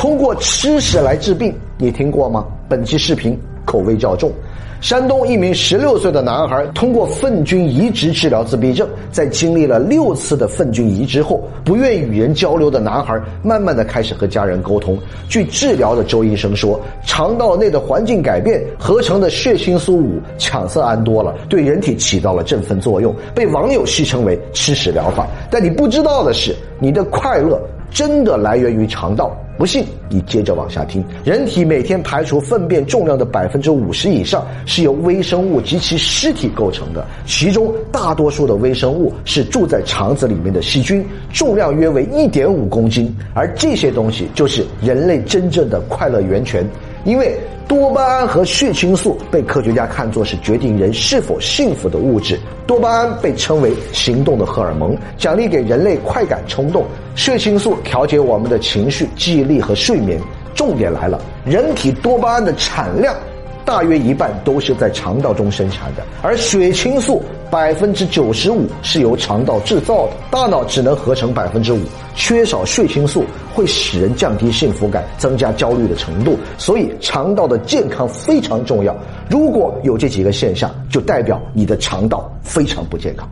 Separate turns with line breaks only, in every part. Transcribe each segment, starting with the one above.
通过吃屎来治病，你听过吗？本期视频口味较重。山东一名十六岁的男孩通过粪菌移植治疗自闭症，在经历了六次的粪菌移植后，不愿与人交流的男孩慢慢的开始和家人沟通。据治疗的周医生说，肠道内的环境改变，合成的血清素五羟色胺多了，对人体起到了振奋作用，被网友戏称为“吃屎疗法”。但你不知道的是，你的快乐真的来源于肠道。不信，你接着往下听。人体每天排除粪便重量的百分之五十以上是由微生物及其尸体构成的，其中大多数的微生物是住在肠子里面的细菌，重量约为一点五公斤，而这些东西就是人类真正的快乐源泉。因为多巴胺和血清素被科学家看作是决定人是否幸福的物质。多巴胺被称为行动的荷尔蒙，奖励给人类快感冲动；血清素调节我们的情绪、记忆力和睡眠。重点来了，人体多巴胺的产量。大约一半都是在肠道中生产的，而血清素百分之九十五是由肠道制造的，大脑只能合成百分之五。缺少血清素会使人降低幸福感，增加焦虑的程度，所以肠道的健康非常重要。如果有这几个现象，就代表你的肠道非常不健康。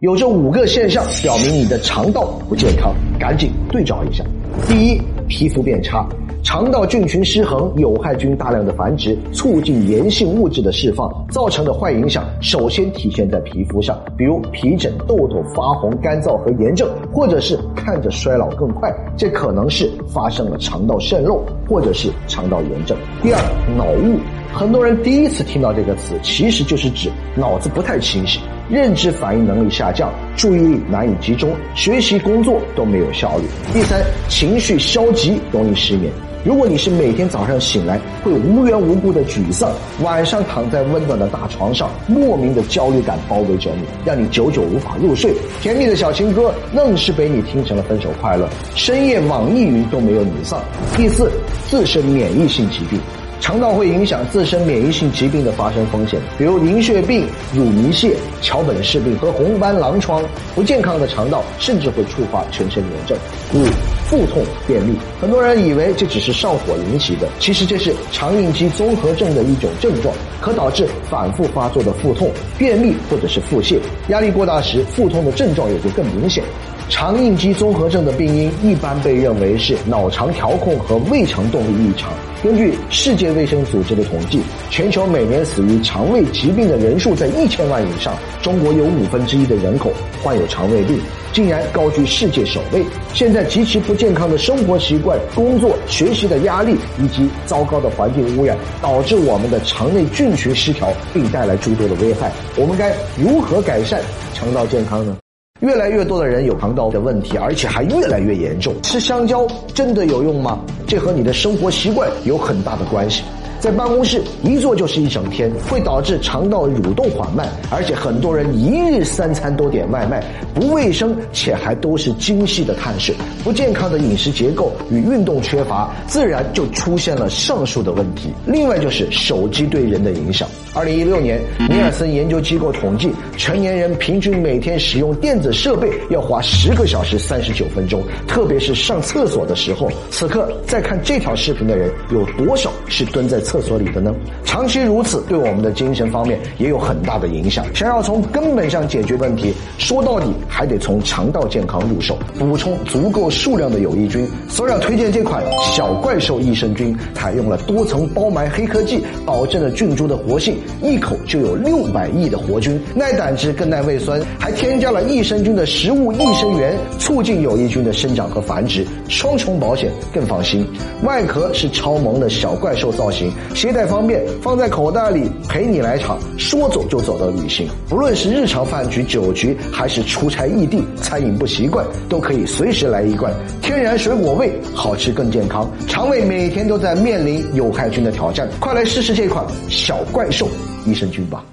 有这五个现象表明你的肠道不健康，赶紧对照一下。第一，皮肤变差。肠道菌群失衡，有害菌大量的繁殖，促进炎性物质的释放，造成的坏影响首先体现在皮肤上，比如皮疹、痘痘、发红、干燥和炎症，或者是看着衰老更快，这可能是发生了肠道渗漏或者是肠道炎症。第二，脑雾，很多人第一次听到这个词，其实就是指脑子不太清醒，认知反应能力下降，注意力难以集中，学习工作都没有效率。第三，情绪消极，容易失眠。如果你是每天早上醒来会无缘无故的沮丧，晚上躺在温暖的大床上，莫名的焦虑感包围着你，让你久久无法入睡，甜蜜的小情歌愣是被你听成了分手快乐，深夜网易云都没有你丧。第四，自身免疫性疾病。肠道会影响自身免疫性疾病的发生风险，比如银屑病、乳糜泻、桥本氏病和红斑狼疮。不健康的肠道甚至会触发全身炎症。五、腹痛、便秘，很多人以为这只是上火引起的，其实这是肠应激综合症的一种症状，可导致反复发作的腹痛、便秘或者是腹泻。压力过大时，腹痛的症状也就更明显。肠应激综合症的病因一般被认为是脑肠调控和胃肠动力异常。根据世界卫生组织的统计，全球每年死于肠胃疾病的人数在一千万以上。中国有五分之一的人口患有肠胃病，竟然高居世界首位。现在极其不健康的生活习惯、工作、学习的压力以及糟糕的环境污染，导致我们的肠内菌群失调，并带来诸多的危害。我们该如何改善肠道健康呢？越来越多的人有肠道的问题，而且还越来越严重。吃香蕉真的有用吗？这和你的生活习惯有很大的关系。在办公室一坐就是一整天，会导致肠道蠕动缓慢，而且很多人一日三餐都点外卖，不卫生且还都是精细的碳水，不健康的饮食结构与运动缺乏，自然就出现了上述的问题。另外就是手机对人的影响。二零一六年，尼尔森研究机构统计，成年人平均每天使用电子设备要花十个小时三十九分钟，特别是上厕所的时候。此刻在看这条视频的人，有多少是蹲在厕所里的呢？长期如此，对我们的精神方面也有很大的影响。想要从根本上解决问题，说到底还得从肠道健康入手，补充足够数量的有益菌。所以推荐这款小怪兽益生菌，采用了多层包埋黑科技，保证了菌株的活性。一口就有六百亿的活菌，耐胆汁更耐胃酸，还添加了益生菌的食物益生元，促进有益菌的生长和繁殖，双重保险更放心。外壳是超萌的小怪兽造型，携带方便，放在口袋里陪你来场说走就走的旅行。不论是日常饭局、酒局，还是出差异地，餐饮不习惯，都可以随时来一罐。天然水果味，好吃更健康。肠胃每天都在面临有害菌的挑战，快来试试这款小怪兽。益生菌吧。